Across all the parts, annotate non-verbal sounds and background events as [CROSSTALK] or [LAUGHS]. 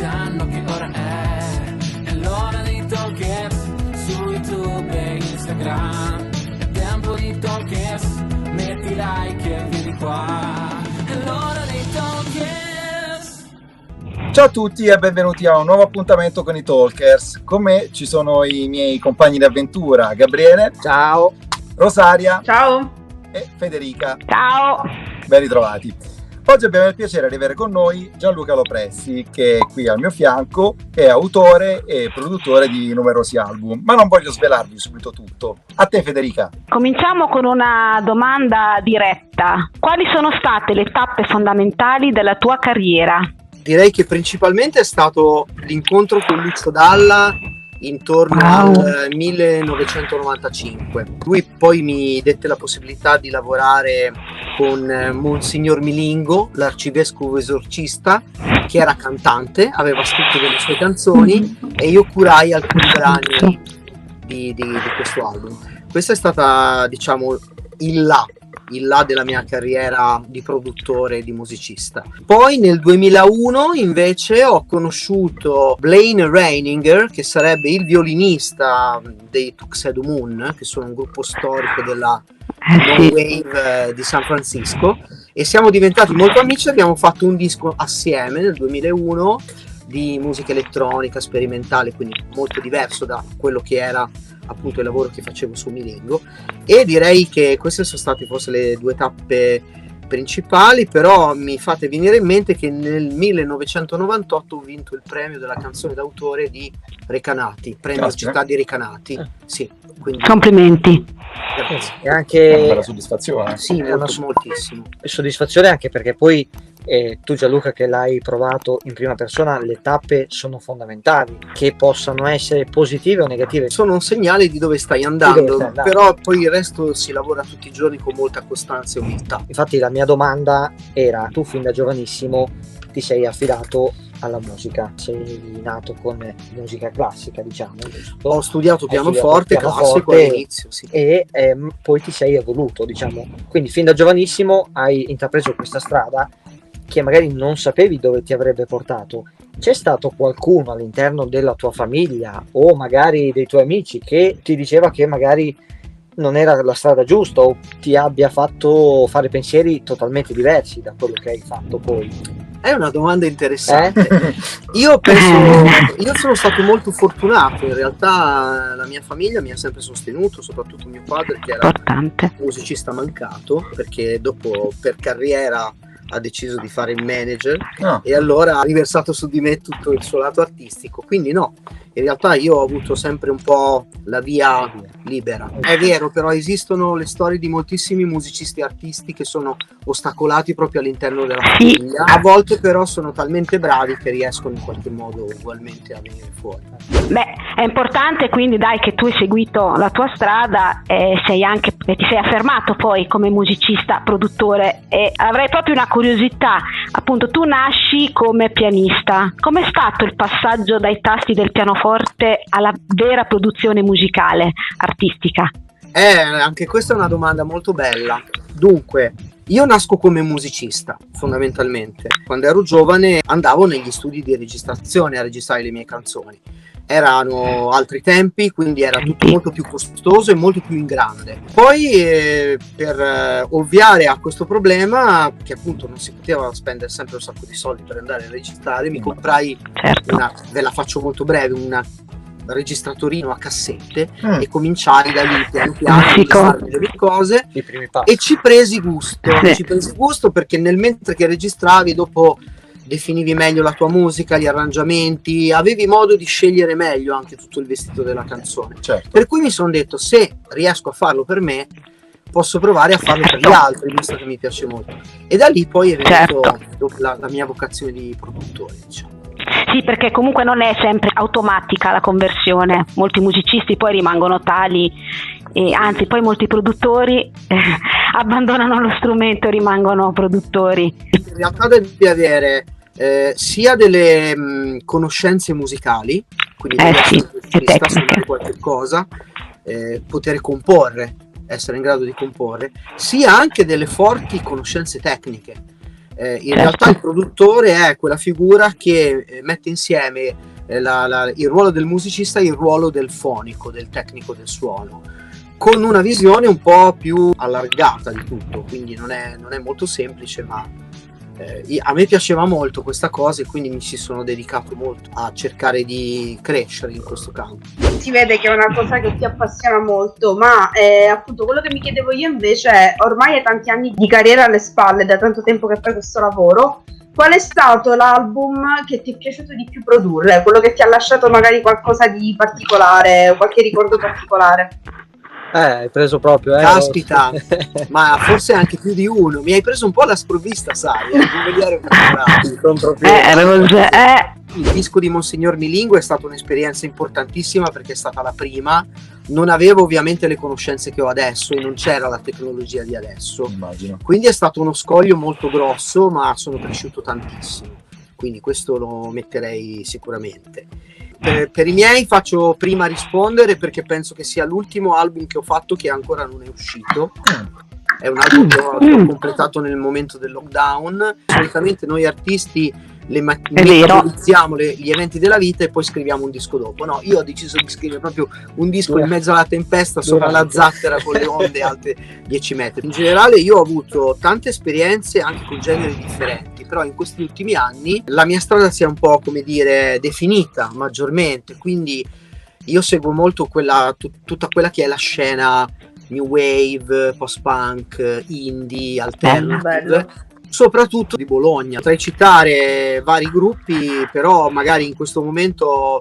sanno che ora è È l'ora dei talkers Su YouTube e Instagram È tempo di talkers Metti like e vieni qua È l'ora dei talkers Ciao a tutti e benvenuti a un nuovo appuntamento con i Talkers. Con me ci sono i miei compagni di avventura, Gabriele. Ciao. Rosaria. Ciao. E Federica. Ciao. Ben ritrovati. Oggi abbiamo il piacere di avere con noi Gianluca Lopressi, che è qui al mio fianco, è autore e produttore di numerosi album, ma non voglio svelarvi subito tutto. A te Federica. Cominciamo con una domanda diretta. Quali sono state le tappe fondamentali della tua carriera? direi che principalmente è stato l'incontro con Lucio Dalla intorno Wow. al 1995. Lui poi mi dette la possibilità di lavorare con eh, Monsignor Milingo, l'arcivescovo esorcista, che era cantante, aveva scritto delle sue canzoni e io curai alcuni brani di, di- di questo album. Questa è stata, diciamo, il là, il là della mia carriera di produttore e di musicista. Poi nel 2001 invece ho conosciuto Blaine Reininger, che sarebbe il violinista dei Tuxedo Moon, che sono un gruppo storico della Eh No Wave eh, di San Francisco e siamo diventati molto amici abbiamo fatto un disco assieme nel 2001 di musica elettronica sperimentale quindi molto diverso da quello che era appunto il lavoro che facevo su Milingo e direi che queste sono state forse le due tappe principali però mi fate venire in mente che nel 1998 ho vinto il premio della canzone d'autore di Recanati premio Caspita. città di Recanati sì quindi Complimenti. grazie. E Una anche bella soddisfazione. Sì, È una molto, moltissimo. soddisfazione anche perché poi eh, tu Gianluca che l'hai provato in prima persona, le tappe sono fondamentali, che possano essere positive o negative. Sono un segnale di dove stai andando, dove stai andando. però poi il resto si lavora tutti i giorni con molta costanza e umiltà. Infatti la mia domanda era, tu fin da giovanissimo ti sei affidato alla musica, sei nato con musica classica diciamo, giusto? Ho studiato pianoforte classico all'inizio, sì. e ehm, poi ti sei evoluto, diciamo. Quindi fin da giovanissimo hai intrapreso questa strada che magari non sapevi dove ti avrebbe portato. C'è stato qualcuno all'interno della tua famiglia o magari dei tuoi amici che ti diceva che magari non era la strada giusta o ti abbia fatto fare pensieri totalmente diversi da quello che hai fatto poi? È una domanda interessante. Eh? Io penso, [LAUGHS] io sono stato molto fortunato, in realtà la mia famiglia mi ha sempre sostenuto, soprattutto mio padre che era Importante. musicista mancato, perché dopo per carriera ha deciso di fare il manager No. e allora ha riversato su di me tutto il suo lato artistico. Quindi no, in realtà io ho avuto sempre un po' la via libera. È vero, però esistono le storie di moltissimi musicisti e artisti che sono ostacolati proprio all'interno della famiglia. A volte però sono talmente bravi che riescono in qualche modo ugualmente a venire fuori. Beh, è importante quindi dai che tu hai seguito la tua strada e sei anche e ti sei affermato poi come musicista, produttore e avrei proprio una curiosità, appunto tu nasci come pianista. Com'è stato il passaggio dai tasti del pianoforte alla vera produzione musicale, artistica? Eh, anche questa è una domanda molto bella. Dunque, io nasco come musicista, fondamentalmente. Quando ero giovane andavo negli studi di registrazione a registrare le mie canzoni. Erano altri tempi, quindi era tutto molto più costoso e molto più in grande. Poi, eh, per eh, ovviare a questo problema, che appunto non si poteva spendere sempre un sacco di soldi per andare a registrare, mi comprai Certo. una, ve la faccio molto breve, una registratorino a cassette Mm. e cominciai da lì piano piano a delle cose I primi passi. e ci presi gusto, Sì. ci presi gusto perché nel mentre che registravi dopo definivi meglio la tua musica, gli arrangiamenti, avevi modo di scegliere meglio anche tutto il vestito della canzone. Certo. Per cui mi sono detto se riesco a farlo per me posso provare a farlo per gli Certo. altri, visto che mi piace molto. E da lì poi è venuto Certo. la, la mia vocazione di produttore, diciamo. Sì, perché comunque non è sempre automatica la conversione, molti musicisti poi rimangono tali e anzi poi molti produttori eh, [LAUGHS] abbandonano lo strumento e rimangono produttori. in realtà devi avere eh, sia delle mh, conoscenze musicali, quindi Eh sì, e suonare qualche cosa, eh, poter comporre, essere in grado di comporre, sia anche delle forti conoscenze tecniche. Eh, in Certo. realtà il produttore è quella figura che eh, mette insieme eh, la- la- il ruolo del musicista e il ruolo del fonico, del tecnico del suono, con una visione un po' più allargata di tutto, quindi non è, non è molto semplice, ma eh, a me piaceva molto questa cosa e quindi mi ci sono dedicato molto a cercare di crescere in questo campo. si vede che è una cosa che ti appassiona molto, ma eh, appunto quello che mi chiedevo io invece è, ormai hai tanti anni di carriera alle spalle, da tanto tempo che fai questo lavoro, qual è stato l'album che ti è piaciuto di più produrre? Quello che ti ha lasciato magari qualcosa di particolare, qualche ricordo particolare? Eh, hai preso proprio, eh. Caspita. [LAUGHS] Ma forse anche più di uno. Mi hai preso un po' alla sprovvista, sai, eh, come [LAUGHS] Eh, Rose, [LAUGHS] eh, Il disco di Monsignor Milingo è stata un'esperienza importantissima perché è stata la prima. Non avevo ovviamente le conoscenze che ho adesso e non c'era la tecnologia di adesso. Immagino. Quindi è stato uno scoglio molto grosso, ma sono cresciuto tantissimo. Quindi questo lo metterei sicuramente. Per, per i miei faccio prima rispondere perché penso che sia l'ultimo album che ho fatto che ancora non è uscito. È un album che ho, che ho completato nel momento del lockdown. Solitamente noi artisti le ma- gli eventi della vita e poi scriviamo un disco dopo. No, io ho deciso di scrivere proprio un disco in mezzo alla tempesta sopra la zattera con le onde [LAUGHS] alte 10 metri. In generale io ho avuto tante esperienze anche con generi differenti, però in questi ultimi anni la mia strada si è un po' come dire definita maggiormente, quindi io seguo molto quella, tut- tutta quella che è la scena new wave, post-punk, indie, alternative. Bello. Soprattutto di Bologna. Potrei citare vari gruppi, però magari in questo momento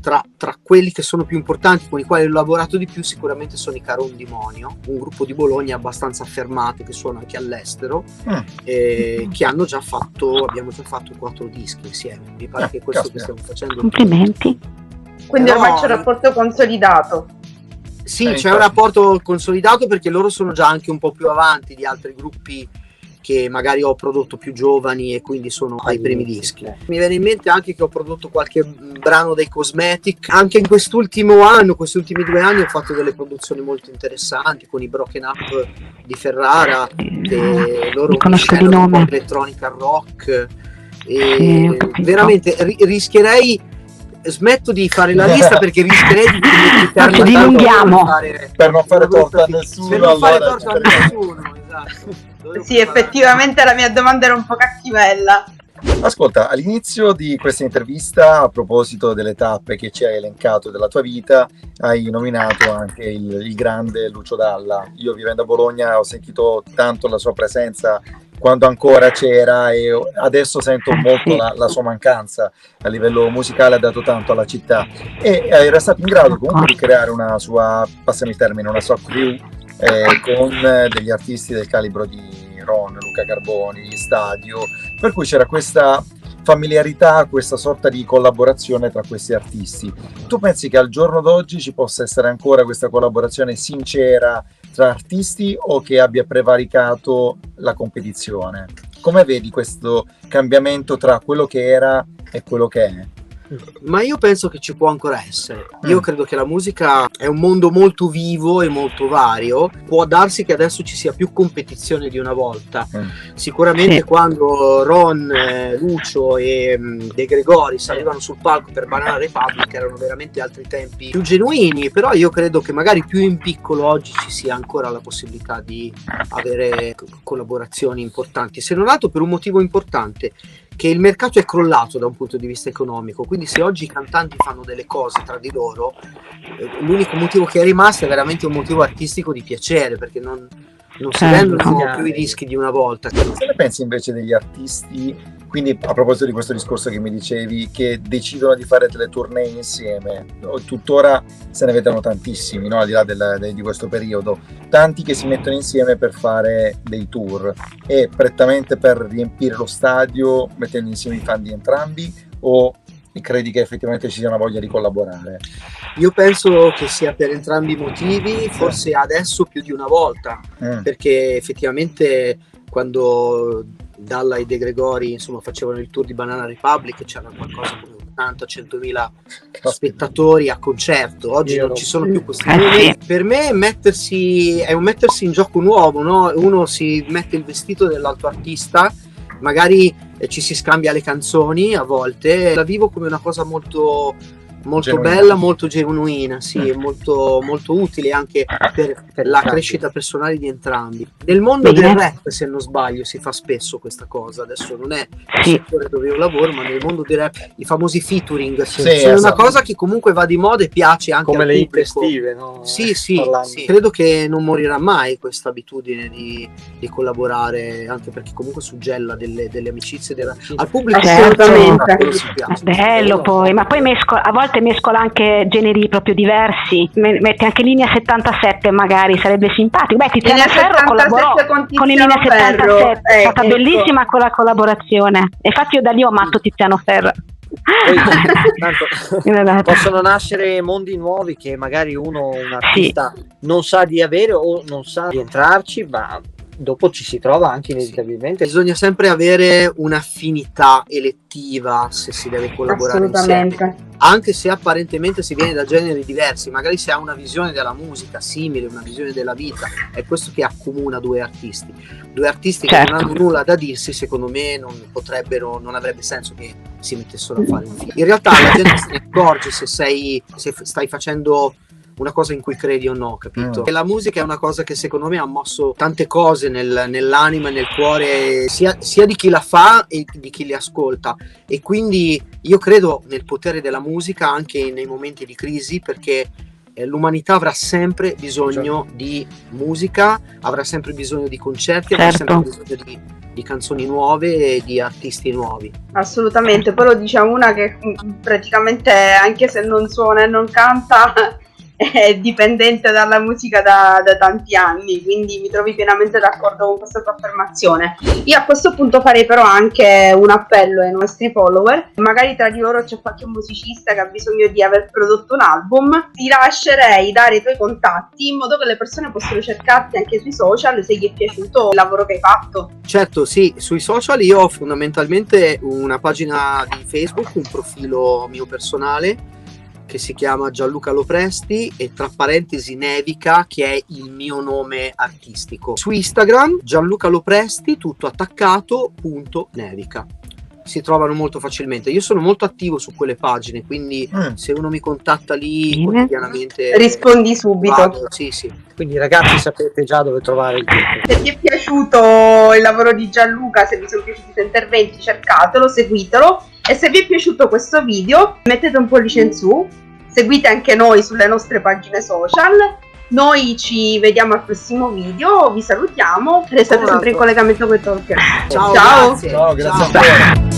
tra, tra quelli che sono più importanti, con i quali ho lavorato di più, sicuramente sono i Caron Demonio, un gruppo di Bologna abbastanza affermato che suona anche all'estero, Mm. e che hanno già fatto, abbiamo già fatto quattro dischi insieme. Mi pare Ah, che questo caspita. che stiamo facendo. complimenti. Quindi ormai c'è un rapporto consolidato. Sì, Eh, c'è infatti. un rapporto consolidato perché loro sono già anche un po' più avanti di altri gruppi che magari ho prodotto più giovani e quindi sono ai primi dischi. Mi viene in mente anche che ho prodotto qualche mm, brano dei Cosmetic. Anche in quest'ultimo anno, questi ultimi due anni, ho fatto delle produzioni molto interessanti con i Broken Up di Ferrara, che loro Mi conosco di miscelano un po' nome. elettronica rock. E Sì, veramente ri- rischierei. Smetto di fare la lista [LAUGHS] perché rischierei di dilunghiamo. Per non fare torto a nessuno, Per non fare torto a nessuno, esatto. Sì, effettivamente la mia domanda era un po' cattivella. Ascolta, all'inizio di questa intervista, a proposito delle tappe che ci hai elencato della tua vita, hai nominato anche il, il grande Lucio Dalla. Io vivendo a Bologna ho sentito tanto la sua presenza quando ancora c'era e adesso sento molto la, la sua mancanza. A livello musicale, ha dato tanto alla città. E era stato in grado comunque di creare una sua, passami il termine, una sua crew eh, con eh, degli artisti del calibro di Ron, Luca Carboni, Stadio, per cui c'era questa familiarità, questa sorta di collaborazione tra questi artisti. Tu pensi che al giorno d'oggi ci possa essere ancora questa collaborazione sincera tra artisti o che abbia prevaricato la competizione? Come vedi questo cambiamento tra quello che era e quello che è? Ma io penso che ci può ancora essere. Io Mm. credo che la musica è un mondo molto vivo e molto vario. Può darsi che adesso ci sia più competizione di una volta. Mm. Sicuramente quando Ron, eh, Lucio e mm, De Gregori salivano sul palco per Banana Republic erano veramente altri tempi più genuini, però io credo che magari più in piccolo oggi ci sia ancora la possibilità di avere co- collaborazioni importanti, se non altro per un motivo importante che il mercato è crollato da un punto di vista economico, quindi se oggi i cantanti fanno delle cose tra di loro, eh, l'unico motivo che è rimasto è veramente un motivo artistico di piacere, perché non, non si Certo. vendono più i dischi di una volta. Cosa ne pensi invece degli artisti? Quindi, a proposito di questo discorso che mi dicevi, che decidono di fare delle tournée insieme, tuttora se ne vedono tantissimi, no? al di là del- de- di questo periodo, tanti che si mettono insieme per fare dei tour e prettamente per riempire lo stadio, mettendo insieme i fan di entrambi, o credi che effettivamente ci sia una voglia di collaborare? Io penso che sia per entrambi i motivi, forse adesso più di una volta, Mm. perché effettivamente quando Dalla e De Gregori insomma, facevano il tour di Banana Republic c'era qualcosa come 80-100 Caspita. spettatori a concerto. Oggi Io non no. ci sono più questi Eh, numeri. Per me mettersi, è un mettersi in gioco nuovo, no? uno si mette il vestito dell'altro artista magari eh, ci si scambia le canzoni a volte, la vivo come una cosa molto molto Genuina. bella, molto genuina, sì, Mm. e molto, molto utile anche per, Per la crescita personale di entrambi. Nel mondo Bene. del rap, se non sbaglio, si fa spesso questa cosa. Adesso non è il Sì. settore dove io lavoro, ma nel mondo del rap i famosi featuring Sì, sono una esatto. cosa che comunque va di moda e piace anche come al le pubblico. estive, no? Sì, sì, Parlando. sì. credo che non morirà mai questa abitudine di, di collaborare, anche perché comunque suggella delle, delle amicizie della- al pubblico. Certo. Assolutamente. È piace. bello poi, ma poi mescola, a volte mescola anche generi proprio diversi, Me- mette anche linea 77 magari, sarebbe simpatico. Beh, Tiziana Linea Ferro 77 collaborò con con linea 77, Ferro, è eh, stata ecco. bellissima quella collaborazione. Infatti io da lì ho amato Tiziano Ferro. Poi, [LAUGHS] tanto, possono nascere mondi nuovi che magari uno, un artista, non sa di avere o non sa di entrarci, ma dopo ci si trova anche inevitabilmente. Bisogna sempre avere un'affinità elettiva se si deve collaborare insieme. Assolutamente. anche se apparentemente si viene da generi diversi, magari si ha una visione della musica simile, una visione della vita, è questo che accomuna due artisti. Due artisti che Certo. non hanno nulla da dirsi, secondo me non potrebbero, non avrebbe senso che si mettessero a fare un film. In realtà la gente se ne accorge se sei, se stai facendo una cosa in cui credi o no, capito? Mm. E la musica è una cosa che secondo me ha mosso tante cose nel- nell'anima e nel cuore sia, sia di chi la fa e di chi li ascolta e quindi io credo nel potere della musica anche nei momenti di crisi perché eh, l'umanità avrà sempre bisogno di musica, avrà sempre bisogno di concerti, avrà Certo. sempre bisogno di, di canzoni nuove e di artisti nuovi. Assolutamente, poi lo dice una che mm, praticamente anche se non suona e non canta è dipendente dalla musica da, da tanti anni, quindi mi trovi pienamente d'accordo con questa tua affermazione. Io a questo punto farei però anche un appello ai nostri follower, magari tra di loro c'è qualche musicista che ha bisogno di aver prodotto un album, ti lascerei dare i tuoi contatti in modo che le persone possano cercarti anche sui social se gli è piaciuto il lavoro che hai fatto. Certo, sì, sui social io ho fondamentalmente una pagina di Facebook, un profilo mio personale che si chiama Gianluca Lopresti e tra parentesi Nevica che è il mio nome artistico. Su Instagram Gianluca Lopresti tutto attaccato punto Nevica. Si trovano molto facilmente. Io sono molto attivo su quelle pagine, quindi Mm. se uno mi contatta lì Bene. quotidianamente Rispondi subito. vado, sì, sì. Quindi ragazzi sapete già dove trovare il tutto. Se ti è piaciuto il lavoro di Gianluca, se vi sono piaciuti i suoi interventi, cercatelo, seguitelo. E se vi è piaciuto questo video, mettete un pollice in su, seguite anche noi sulle nostre pagine social. Noi ci vediamo al prossimo video, vi salutiamo, restate sempre in collegamento con Talker. Ciao, Ciao. grazie. Ciao, grazie Ciao.